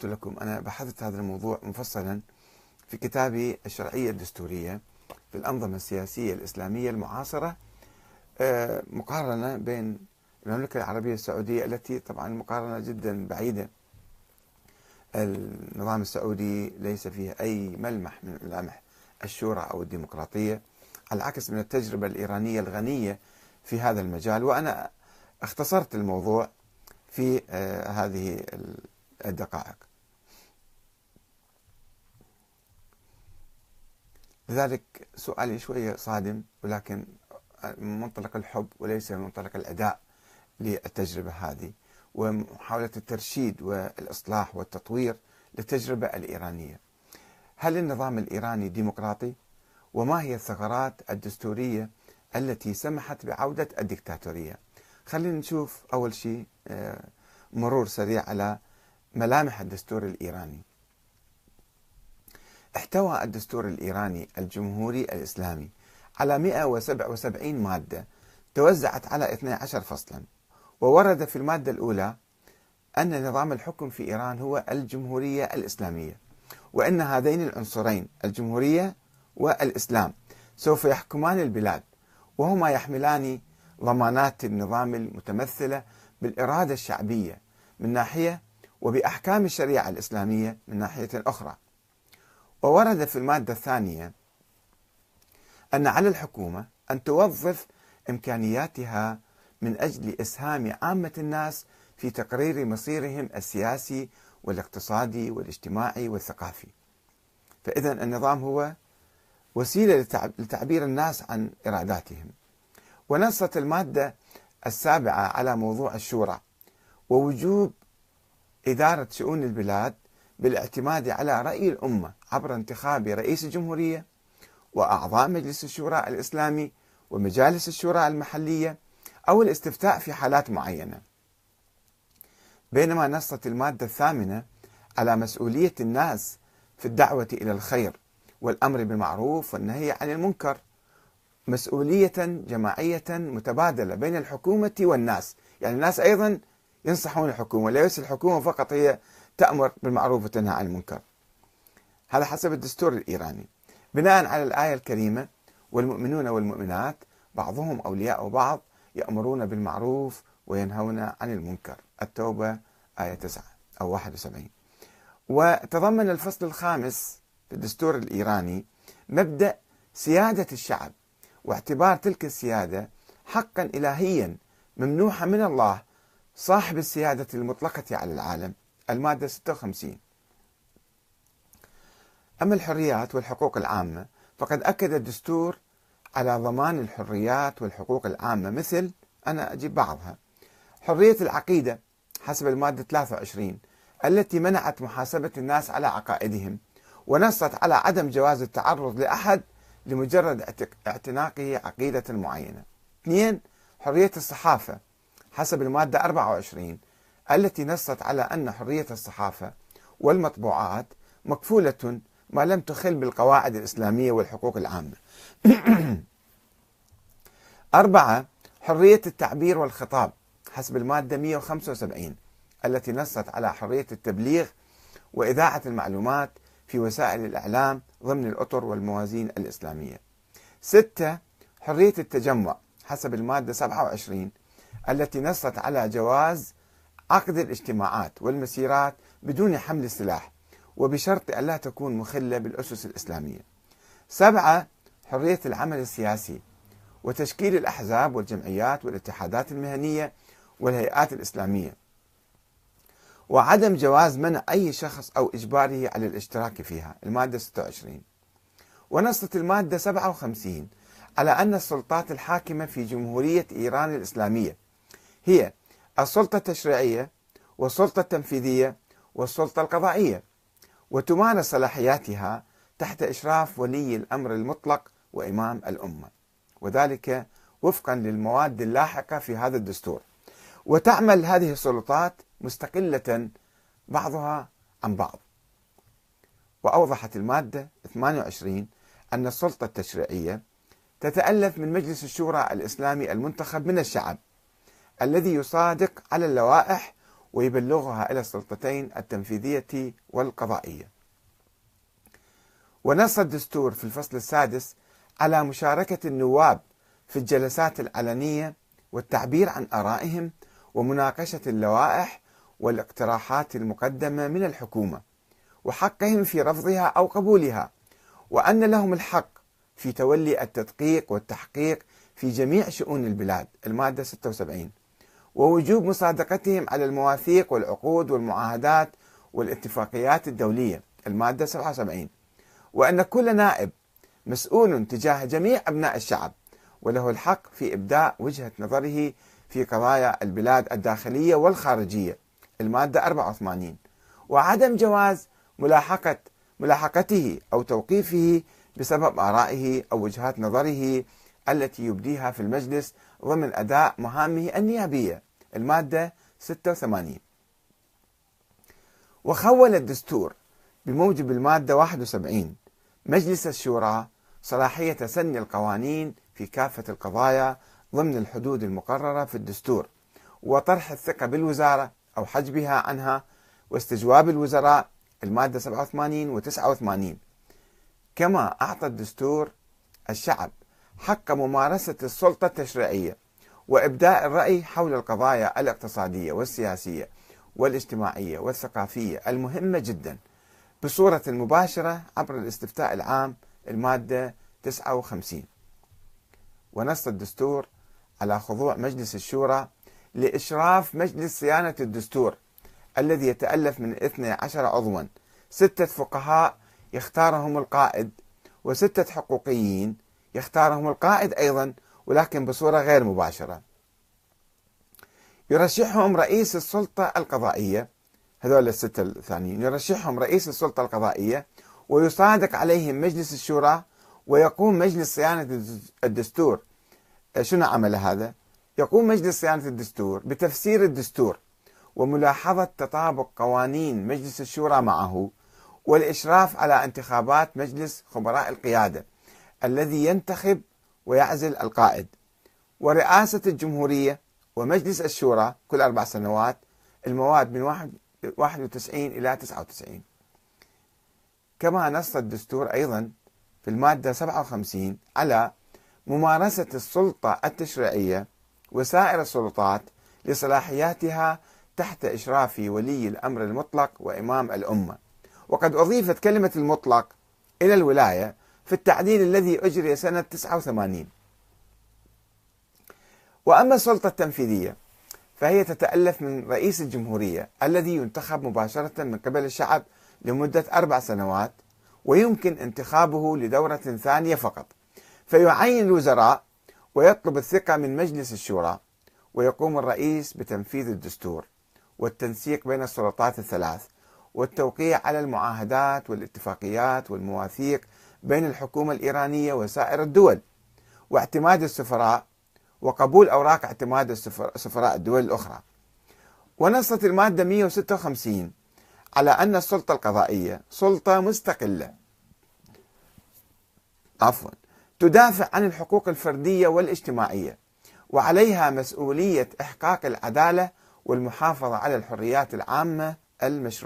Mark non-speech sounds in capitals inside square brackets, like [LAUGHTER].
قلت لكم أنا بحثت هذا الموضوع مفصلا في كتابي الشرعية الدستورية في الأنظمة السياسية الإسلامية المعاصرة آه، مقارنة بين المملكة العربية السعودية التي طبعا مقارنة جدا بعيدة. النظام السعودي ليس فيه أي ملمح من ملامح الشورى أو الديمقراطية على العكس من التجربة الإيرانية الغنية في هذا المجال. وأنا اختصرت الموضوع في آه، هذه الدقائق. لذلك سؤالي شوية صادم ولكن من منطلق الحب وليس من منطلق الأداء للتجربة هذه ومحاولة الترشيد والإصلاح والتطوير للتجربة الإيرانية هل النظام الإيراني ديمقراطي؟ وما هي الثغرات الدستورية التي سمحت بعودة الدكتاتورية؟ خلينا نشوف أول شيء آه، مرور سريع على ملامح الدستور الإيراني احتوى الدستور الإيراني الجمهوري الإسلامي على 177 مادة توزعت على 12 فصلا. وورد في المادة الأولى أن نظام الحكم في إيران هو الجمهورية الإسلامية وأن هذين العنصرين الجمهورية والإسلام سوف يحكمان البلاد وهما يحملان ضمانات النظام المتمثلة بالإرادة الشعبية من ناحية وبأحكام الشريعة الإسلامية من ناحية أخرى. وورد في المادة الثانية أن على الحكومة أن توظف إمكانياتها من أجل إسهام عامة الناس في تقرير مصيرهم السياسي والاقتصادي والاجتماعي والثقافي. فإذا النظام هو وسيلة لتعبير الناس عن إراداتهم. ونصت المادة السابعة على موضوع الشورى ووجوب إدارة شؤون البلاد بالاعتماد على رأي الأمة عبر انتخاب رئيس الجمهورية وأعضاء مجلس الشورى الإسلامي ومجالس الشورى المحلية أو الاستفتاء في حالات معينة. بينما نصت المادة الثامنة على مسؤولية الناس في الدعوة إلى الخير والأمر بالمعروف والنهي عن المنكر مسؤولية جماعية متبادلة بين الحكومة والناس. يعني الناس أيضا ينصحون الحكومة ليس الحكومة فقط هي تأمر بالمعروف وتنهى عن المنكر. هذا حسب الدستور الإيراني. بناء على الآية الكريمة والمؤمنون والمؤمنات بعضهم أولياء بعض يأمرون بالمعروف وينهون عن المنكر. التوبة آية 9 أو 71 وتضمن الفصل الخامس في الدستور الإيراني مبدأ سيادة الشعب واعتبار تلك السيادة حقا إلهيا ممنوحا من الله صاحب السيادة المطلقة على العالم المادة 56 أما الحريات والحقوق العامة فقد أكد الدستور على ضمان الحريات والحقوق العامة مثل أنا أجيب بعضها. حرية العقيدة حسب المادة 23 التي منعت محاسبة الناس على عقائدهم ونصت على عدم جواز التعرض لأحد لمجرد اعتناقه عقيدة معينة. اثنين حرية الصحافة حسب المادة 24 التي نصت على أن حرية الصحافة والمطبوعات مكفولة ما لم تخل بالقواعد الإسلامية والحقوق العامة. [CLEARS THROAT] أربعة حرية التعبير والخطاب حسب المادة 175 التي نصت على حرية التبليغ وإذاعة المعلومات في وسائل الإعلام ضمن الأطر والموازين الإسلامية. ستة حرية التجمع حسب المادة 27 التي نصت على جواز عقد الاجتماعات والمسيرات بدون حمل السلاح وبشرط أن لا تكون مخلة بالأسس الإسلامية. سبعة حرية العمل السياسي وتشكيل الأحزاب والجمعيات والاتحادات المهنية والهيئات الإسلامية. وعدم جواز منع أي شخص أو إجباره على الاشتراك فيها المادة 26 ونصت المادة 57 على أن السلطات الحاكمة في جمهورية إيران الإسلامية هي السلطة التشريعية والسلطة التنفيذية والسلطة القضائية. وتمارس صلاحياتها تحت إشراف ولي الأمر المطلق وإمام الأمة. وذلك وفقا للمواد اللاحقة في هذا الدستور. وتعمل هذه السلطات مستقلة بعضها عن بعض. وأوضحت المادة 28 أن السلطة التشريعية تتألف من مجلس الشورى الإسلامي المنتخب من الشعب الذي يصادق على اللوائح ويبلغها إلى السلطتين التنفيذية والقضائية. ونص الدستور في الفصل السادس على مشاركة النواب في الجلسات العلنية والتعبير عن آرائهم ومناقشة اللوائح والاقتراحات المقدمة من الحكومة وحقهم في رفضها أو قبولها وأن لهم الحق في تولي التدقيق والتحقيق في جميع شؤون البلاد. المادة 76 ووجوب مصادقتهم على المواثيق والعقود والمعاهدات والاتفاقيات الدولية. المادة 77 وأن كل نائب مسؤول تجاه جميع أبناء الشعب وله الحق في إبداء وجهة نظره في قضايا البلاد الداخلية والخارجية. المادة 84 وعدم جواز ملاحقة ملاحقته أو توقيفه بسبب آرائه أو وجهات نظره التي يبديها في المجلس ضمن أداء مهامه النيابية المادة 86 وخول الدستور بموجب المادة 71 مجلس الشورى صلاحية سن القوانين في كافة القضايا ضمن الحدود المقررة في الدستور وطرح الثقة بالوزارة أو حجبها عنها واستجواب الوزراء المادة 87 و 89 كما أعطى الدستور الشعب حق ممارسة السلطة التشريعية وإبداء الرأي حول القضايا الاقتصادية والسياسية والاجتماعية والثقافية المهمة جدا بصورة مباشرة عبر الاستفتاء العام المادة 59 ونص الدستور على خضوع مجلس الشورى لإشراف مجلس صيانة الدستور الذي يتألف من 12 عضوا. ستة فقهاء يختارهم القائد وستة حقوقيين يختارهم القائد أيضا ولكن بصورة غير مباشرة. يرشحهم رئيس السلطة القضائية هذول الستة الثانيين يرشحهم رئيس السلطة القضائية ويصادق عليهم مجلس الشورى ويقوم مجلس صيانة الدستور. شنو عمل هذا؟ يقوم مجلس صيانة الدستور بتفسير الدستور وملاحظة تطابق قوانين مجلس الشورى معه والإشراف على انتخابات مجلس خبراء القيادة. الذي ينتخب ويعزل القائد. ورئاسة الجمهورية ومجلس الشورى كل أربع سنوات المواد من 91 إلى 99 كما نص الدستور أيضا في المادة 57 على ممارسة السلطة التشريعية وسائر السلطات لصلاحياتها تحت إشراف ولي الأمر المطلق وإمام الأمة. وقد أضيفت كلمة المطلق إلى الولاية في التعديل الذي أجري سنة 89 وأما السلطة التنفيذية فهي تتألف من رئيس الجمهورية الذي ينتخب مباشرة من قبل الشعب لمدة أربع سنوات ويمكن انتخابه لدورة ثانية فقط. فيعين الوزراء ويطلب الثقة من مجلس الشورى ويقوم الرئيس بتنفيذ الدستور والتنسيق بين السلطات الثلاث والتوقيع على المعاهدات والاتفاقيات والمواثيق بين الحكومة الإيرانية وسائر الدول واعتماد السفراء وقبول أوراق اعتماد سفراء الدول الأخرى. ونصت المادة 156 على أن السلطة القضائية سلطة مستقلة. عفوا تدافع عن الحقوق الفردية والاجتماعية وعليها مسؤولية إحقاق العدالة والمحافظة على الحريات العامة المشروعة.